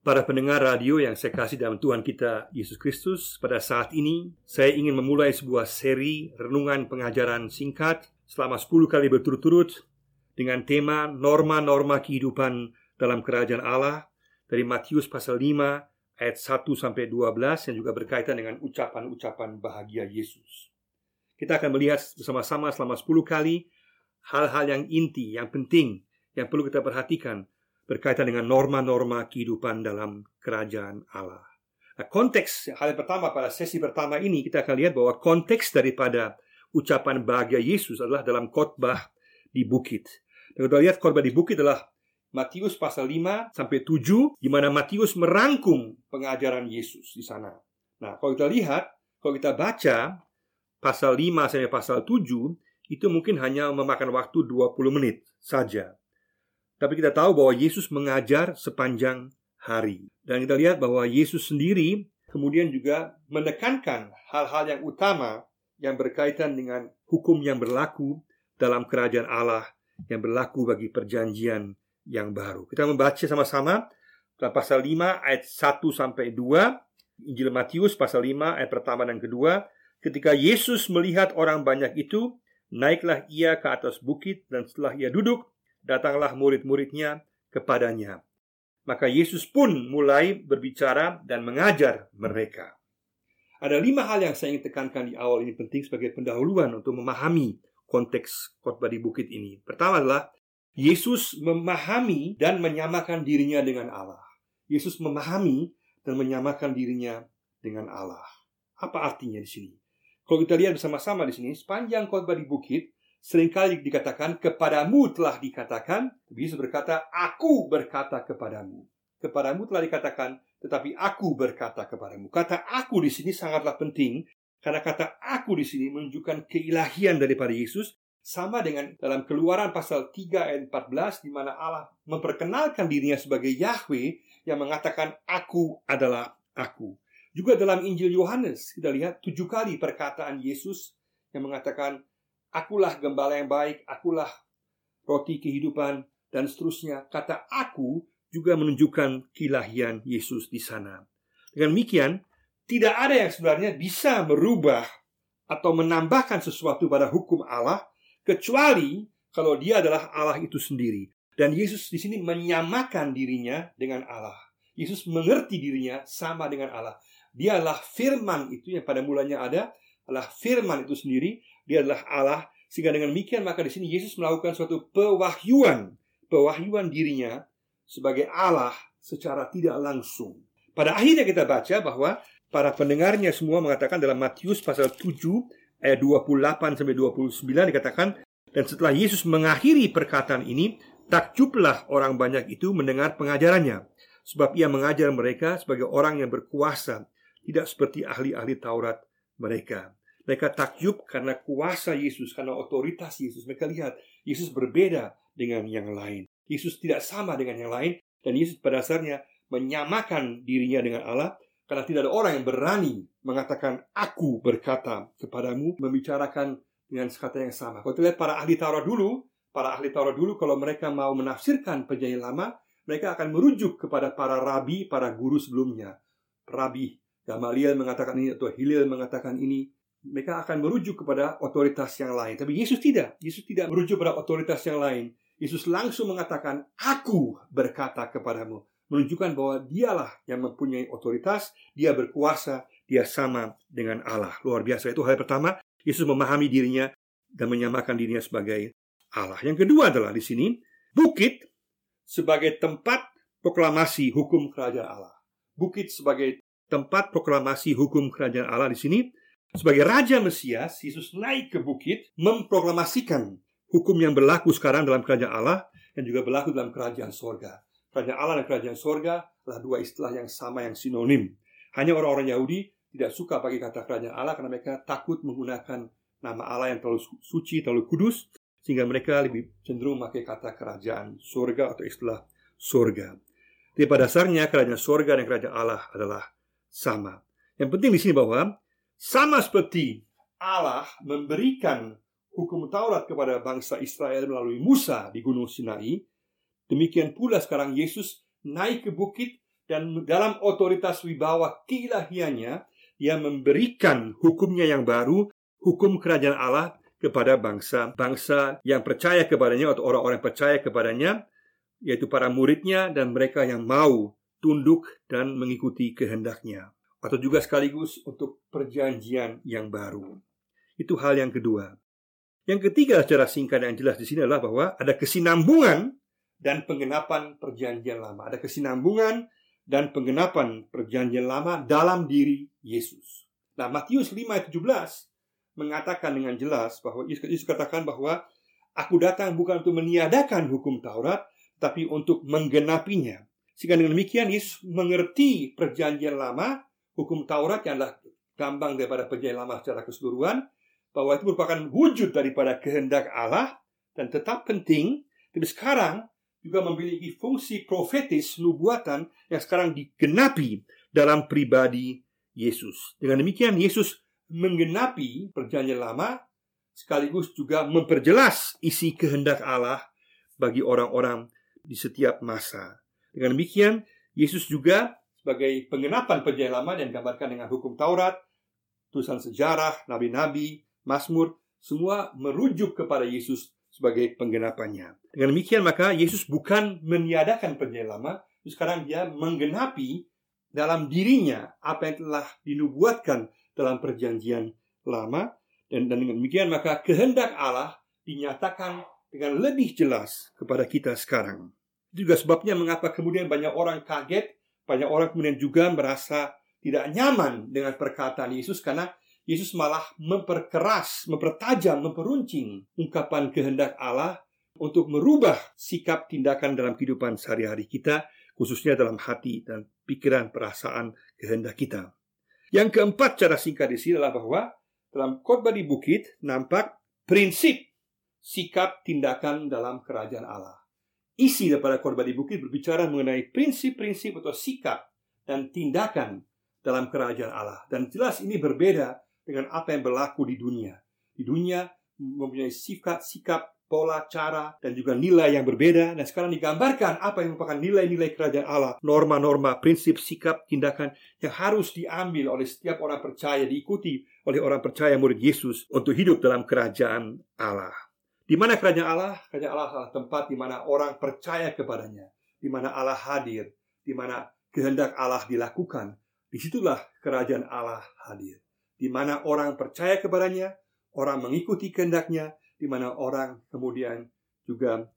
Para pendengar radio yang saya kasih dalam Tuhan kita Yesus Kristus, pada saat ini saya ingin memulai sebuah seri renungan pengajaran singkat selama 10 kali berturut-turut dengan tema norma-norma kehidupan dalam kerajaan Allah dari Matius pasal 5 ayat 1 sampai 12 yang juga berkaitan dengan ucapan-ucapan bahagia Yesus. Kita akan melihat bersama-sama selama 10 kali hal-hal yang inti, yang penting, yang perlu kita perhatikan berkaitan dengan norma-norma kehidupan dalam kerajaan Allah. Nah, konteks hal yang pertama pada sesi pertama ini kita akan lihat bahwa konteks daripada ucapan bahagia Yesus adalah dalam khotbah di bukit. Dan kita lihat khotbah di bukit adalah Matius pasal 5 sampai 7 di mana Matius merangkum pengajaran Yesus di sana. Nah, kalau kita lihat, kalau kita baca pasal 5 sampai pasal 7 itu mungkin hanya memakan waktu 20 menit saja. Tapi kita tahu bahwa Yesus mengajar sepanjang hari. Dan kita lihat bahwa Yesus sendiri kemudian juga menekankan hal-hal yang utama yang berkaitan dengan hukum yang berlaku dalam kerajaan Allah yang berlaku bagi perjanjian yang baru. Kita membaca sama-sama dalam pasal 5 ayat 1 sampai 2 Injil Matius pasal 5 ayat pertama dan kedua ketika Yesus melihat orang banyak itu naiklah ia ke atas bukit dan setelah ia duduk datanglah murid-muridnya kepadanya. Maka Yesus pun mulai berbicara dan mengajar mereka. Ada lima hal yang saya ingin tekankan di awal ini penting sebagai pendahuluan untuk memahami konteks khotbah di bukit ini. Pertama adalah Yesus memahami dan menyamakan dirinya dengan Allah. Yesus memahami dan menyamakan dirinya dengan Allah. Apa artinya di sini? Kalau kita lihat bersama-sama di sini, sepanjang khotbah di bukit, sering kali dikatakan kepadamu telah dikatakan. Yesus berkata aku berkata kepadamu. Kepadamu telah dikatakan tetapi aku berkata kepadamu. Kata aku di sini sangatlah penting karena kata aku di sini menunjukkan keilahian daripada Yesus sama dengan dalam keluaran pasal 3 ayat 14 di mana Allah memperkenalkan dirinya sebagai Yahweh yang mengatakan aku adalah aku. Juga dalam Injil Yohanes kita lihat tujuh kali perkataan Yesus yang mengatakan Akulah gembala yang baik, akulah roti kehidupan, dan seterusnya. Kata aku juga menunjukkan kilahian Yesus di sana. Dengan demikian, tidak ada yang sebenarnya bisa merubah atau menambahkan sesuatu pada hukum Allah kecuali kalau dia adalah Allah itu sendiri. Dan Yesus di sini menyamakan dirinya dengan Allah. Yesus mengerti dirinya sama dengan Allah. Dia adalah firman itu yang pada mulanya ada, adalah firman itu sendiri dia adalah Allah. Sehingga dengan demikian maka di sini Yesus melakukan suatu pewahyuan, pewahyuan dirinya sebagai Allah secara tidak langsung. Pada akhirnya kita baca bahwa para pendengarnya semua mengatakan dalam Matius pasal 7 ayat 28 sampai 29 dikatakan dan setelah Yesus mengakhiri perkataan ini takjublah orang banyak itu mendengar pengajarannya sebab ia mengajar mereka sebagai orang yang berkuasa tidak seperti ahli-ahli Taurat mereka. Mereka takjub karena kuasa Yesus, karena otoritas Yesus. Mereka lihat Yesus berbeda dengan yang lain. Yesus tidak sama dengan yang lain dan Yesus pada dasarnya menyamakan dirinya dengan Allah karena tidak ada orang yang berani mengatakan aku berkata kepadamu membicarakan dengan kata yang sama. Kalau kita lihat para ahli Taurat dulu, para ahli Taurat dulu kalau mereka mau menafsirkan perjanjian lama, mereka akan merujuk kepada para rabi, para guru sebelumnya. Rabi Gamaliel mengatakan ini atau Hilil mengatakan ini mereka akan merujuk kepada otoritas yang lain. Tapi Yesus tidak. Yesus tidak merujuk pada otoritas yang lain. Yesus langsung mengatakan, "Aku berkata kepadamu." Menunjukkan bahwa dialah yang mempunyai otoritas, dia berkuasa, dia sama dengan Allah. Luar biasa itu hal pertama, Yesus memahami dirinya dan menyamakan dirinya sebagai Allah. Yang kedua adalah di sini bukit sebagai tempat proklamasi hukum kerajaan Allah. Bukit sebagai tempat proklamasi hukum kerajaan Allah di sini sebagai Raja Mesias, Yesus naik ke bukit memproklamasikan hukum yang berlaku sekarang dalam kerajaan Allah dan juga berlaku dalam kerajaan sorga. Kerajaan Allah dan kerajaan sorga adalah dua istilah yang sama yang sinonim. Hanya orang-orang Yahudi tidak suka pakai kata kerajaan Allah karena mereka takut menggunakan nama Allah yang terlalu suci, terlalu kudus, sehingga mereka lebih cenderung memakai kata kerajaan sorga atau istilah sorga. Tapi pada dasarnya kerajaan sorga dan kerajaan Allah adalah sama. Yang penting di sini bahwa sama seperti Allah memberikan hukum Taurat kepada bangsa Israel melalui Musa di Gunung Sinai, demikian pula sekarang Yesus naik ke bukit dan dalam otoritas wibawa keilahiannya ia memberikan hukumnya yang baru, hukum kerajaan Allah kepada bangsa-bangsa yang percaya kepadanya atau orang-orang percaya kepadanya, yaitu para muridnya dan mereka yang mau tunduk dan mengikuti kehendaknya. Atau juga sekaligus untuk perjanjian yang baru. Itu hal yang kedua. Yang ketiga secara singkat yang jelas di sini adalah bahwa ada kesinambungan dan penggenapan perjanjian lama. Ada kesinambungan dan penggenapan perjanjian lama dalam diri Yesus. Nah, Matius 5 ayat 17 mengatakan dengan jelas bahwa Yesus katakan bahwa aku datang bukan untuk meniadakan hukum Taurat, tapi untuk menggenapinya. Sehingga dengan demikian Yesus mengerti perjanjian lama, hukum Taurat yang adalah gambang daripada perjanjian lama secara keseluruhan, bahwa itu merupakan wujud daripada kehendak Allah dan tetap penting. Tapi sekarang juga memiliki fungsi profetis nubuatan yang sekarang digenapi dalam pribadi Yesus. Dengan demikian Yesus menggenapi perjanjian lama sekaligus juga memperjelas isi kehendak Allah bagi orang-orang di setiap masa. Dengan demikian Yesus juga sebagai penggenapan perjanjian lama yang digambarkan dengan hukum Taurat, tulisan sejarah, nabi-nabi, Mazmur, semua merujuk kepada Yesus sebagai penggenapannya. Dengan demikian maka Yesus bukan meniadakan perjanjian lama, sekarang dia menggenapi dalam dirinya apa yang telah dinubuatkan dalam perjanjian lama dan, dengan demikian maka kehendak Allah dinyatakan dengan lebih jelas kepada kita sekarang. Itu juga sebabnya mengapa kemudian banyak orang kaget, banyak orang kemudian juga merasa tidak nyaman dengan perkataan Yesus karena Yesus malah memperkeras, mempertajam, memperuncing ungkapan kehendak Allah untuk merubah sikap tindakan dalam kehidupan sehari-hari kita, khususnya dalam hati dan pikiran, perasaan, kehendak kita. Yang keempat cara singkat di sini adalah bahwa dalam khotbah di bukit nampak prinsip sikap tindakan dalam kerajaan Allah. Isi daripada khotbah di bukit berbicara mengenai prinsip-prinsip atau sikap dan tindakan dalam kerajaan Allah. Dan jelas ini berbeda dengan apa yang berlaku di dunia. Di dunia mempunyai sifat, sikap, pola, cara, dan juga nilai yang berbeda. Dan sekarang digambarkan apa yang merupakan nilai-nilai kerajaan Allah. Norma-norma, prinsip, sikap, tindakan yang harus diambil oleh setiap orang percaya, diikuti oleh orang percaya murid Yesus untuk hidup dalam kerajaan Allah. Di mana kerajaan Allah? Kerajaan Allah adalah tempat di mana orang percaya kepadanya. Di mana Allah hadir. Di mana kehendak Allah dilakukan. Di situlah kerajaan Allah hadir di mana orang percaya kepadanya, orang mengikuti kehendaknya, di mana orang kemudian juga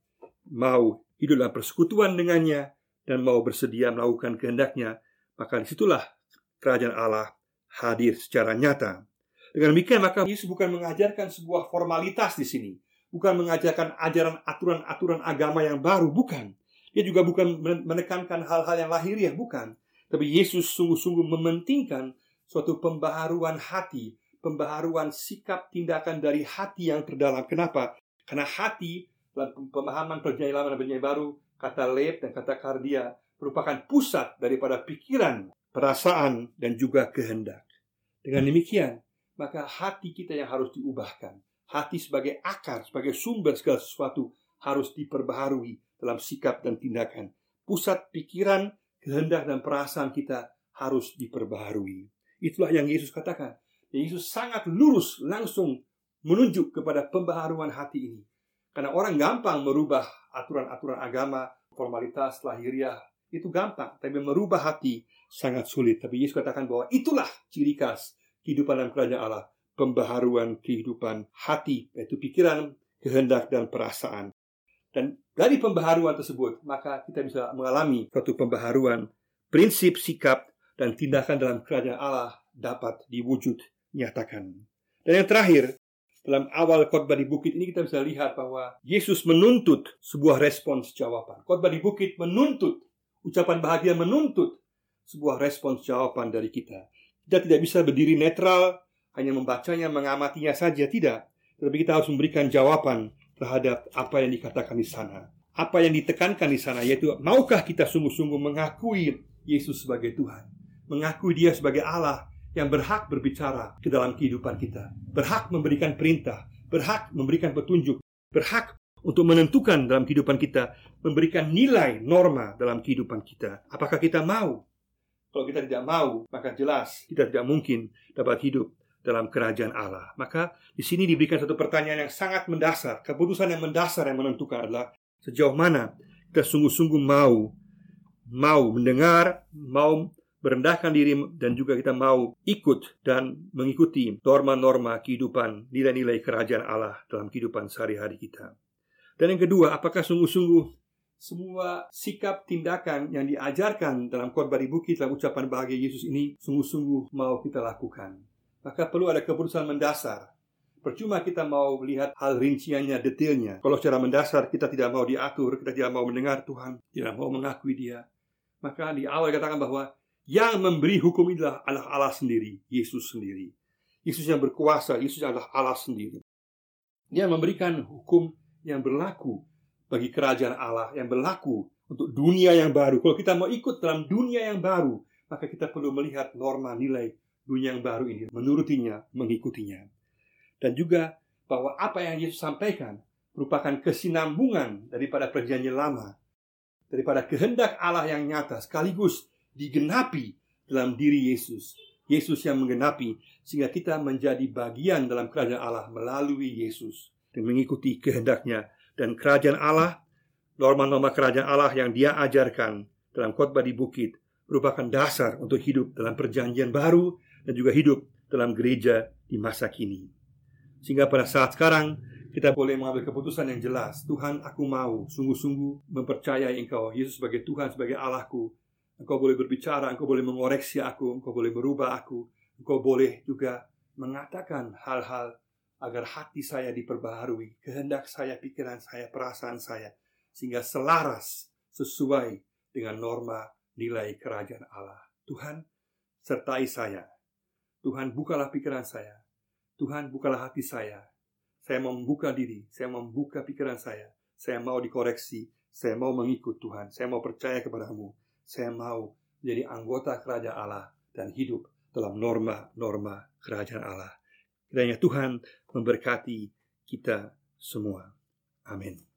mau hidup dalam persekutuan dengannya dan mau bersedia melakukan kehendaknya, maka di situlah kerajaan Allah hadir secara nyata. Dengan demikian maka Yesus bukan mengajarkan sebuah formalitas di sini, bukan mengajarkan ajaran aturan-aturan agama yang baru, bukan. Dia juga bukan menekankan hal-hal yang lahiriah, bukan. Tapi Yesus sungguh-sungguh mementingkan suatu pembaharuan hati, pembaharuan sikap tindakan dari hati yang terdalam. Kenapa? Karena hati dalam pemahaman perjanjian lama dan perjanjian baru, kata lep dan kata kardia merupakan pusat daripada pikiran, perasaan, dan juga kehendak. Dengan demikian, maka hati kita yang harus diubahkan. Hati sebagai akar, sebagai sumber segala sesuatu harus diperbaharui dalam sikap dan tindakan. Pusat pikiran, kehendak, dan perasaan kita harus diperbaharui. Itulah yang Yesus katakan. Yesus sangat lurus langsung menunjuk kepada pembaharuan hati ini. Karena orang gampang merubah aturan-aturan agama, formalitas, lahiriah, itu gampang. Tapi merubah hati sangat sulit. Tapi Yesus katakan bahwa itulah ciri khas kehidupan dalam kerajaan Allah. Pembaharuan kehidupan hati, yaitu pikiran, kehendak, dan perasaan. Dan dari pembaharuan tersebut, maka kita bisa mengalami suatu pembaharuan prinsip, sikap, dan tindakan dalam kerajaan Allah dapat diwujud nyatakan. Dan yang terakhir, dalam awal khotbah di bukit ini kita bisa lihat bahwa Yesus menuntut sebuah respons jawaban. Khotbah di bukit menuntut, ucapan bahagia menuntut sebuah respons jawaban dari kita. Kita tidak bisa berdiri netral, hanya membacanya, mengamatinya saja, tidak. Tetapi kita harus memberikan jawaban terhadap apa yang dikatakan di sana. Apa yang ditekankan di sana, yaitu maukah kita sungguh-sungguh mengakui Yesus sebagai Tuhan mengakui dia sebagai Allah yang berhak berbicara ke dalam kehidupan kita, berhak memberikan perintah, berhak memberikan petunjuk, berhak untuk menentukan dalam kehidupan kita, memberikan nilai norma dalam kehidupan kita. Apakah kita mau? Kalau kita tidak mau, maka jelas kita tidak mungkin dapat hidup dalam kerajaan Allah. Maka di sini diberikan satu pertanyaan yang sangat mendasar. Keputusan yang mendasar yang menentukan adalah sejauh mana kita sungguh-sungguh mau mau mendengar, mau merendahkan diri dan juga kita mau ikut dan mengikuti norma-norma kehidupan, nilai-nilai kerajaan Allah dalam kehidupan sehari-hari kita. Dan yang kedua, apakah sungguh-sungguh semua sikap tindakan yang diajarkan dalam khotbah di bukit dalam ucapan bahagia Yesus ini sungguh-sungguh mau kita lakukan. Maka perlu ada keputusan mendasar. Percuma kita mau lihat hal rinciannya, detailnya. Kalau secara mendasar kita tidak mau diatur, kita tidak mau mendengar Tuhan, tidak mau mengakui Dia. Maka di awal dikatakan bahwa yang memberi hukum adalah Allah, Allah sendiri, Yesus sendiri. Yesus yang berkuasa, Yesus adalah Allah sendiri. Dia memberikan hukum yang berlaku bagi kerajaan Allah, yang berlaku untuk dunia yang baru. Kalau kita mau ikut dalam dunia yang baru, maka kita perlu melihat norma nilai dunia yang baru ini, menurutinya, mengikutinya. Dan juga bahwa apa yang Yesus sampaikan merupakan kesinambungan daripada perjanjian lama, daripada kehendak Allah yang nyata, sekaligus digenapi dalam diri Yesus. Yesus yang menggenapi sehingga kita menjadi bagian dalam kerajaan Allah melalui Yesus dan mengikuti kehendaknya dan kerajaan Allah norma-norma kerajaan Allah yang dia ajarkan dalam khotbah di bukit merupakan dasar untuk hidup dalam perjanjian baru dan juga hidup dalam gereja di masa kini. Sehingga pada saat sekarang kita boleh mengambil keputusan yang jelas. Tuhan, aku mau sungguh-sungguh mempercayai Engkau, Yesus sebagai Tuhan, sebagai Allahku, Engkau boleh berbicara, Engkau boleh mengoreksi aku, Engkau boleh merubah aku, Engkau boleh juga mengatakan hal-hal agar hati saya diperbaharui, kehendak saya, pikiran saya, perasaan saya, sehingga selaras sesuai dengan norma nilai kerajaan Allah. Tuhan, sertai saya. Tuhan, bukalah pikiran saya. Tuhan, bukalah hati saya. Saya membuka diri, saya membuka pikiran saya. Saya mau dikoreksi, saya mau mengikut Tuhan, saya mau percaya kepadamu saya mau menjadi anggota kerajaan Allah dan hidup dalam norma-norma kerajaan Allah. Kiranya Tuhan memberkati kita semua. Amin.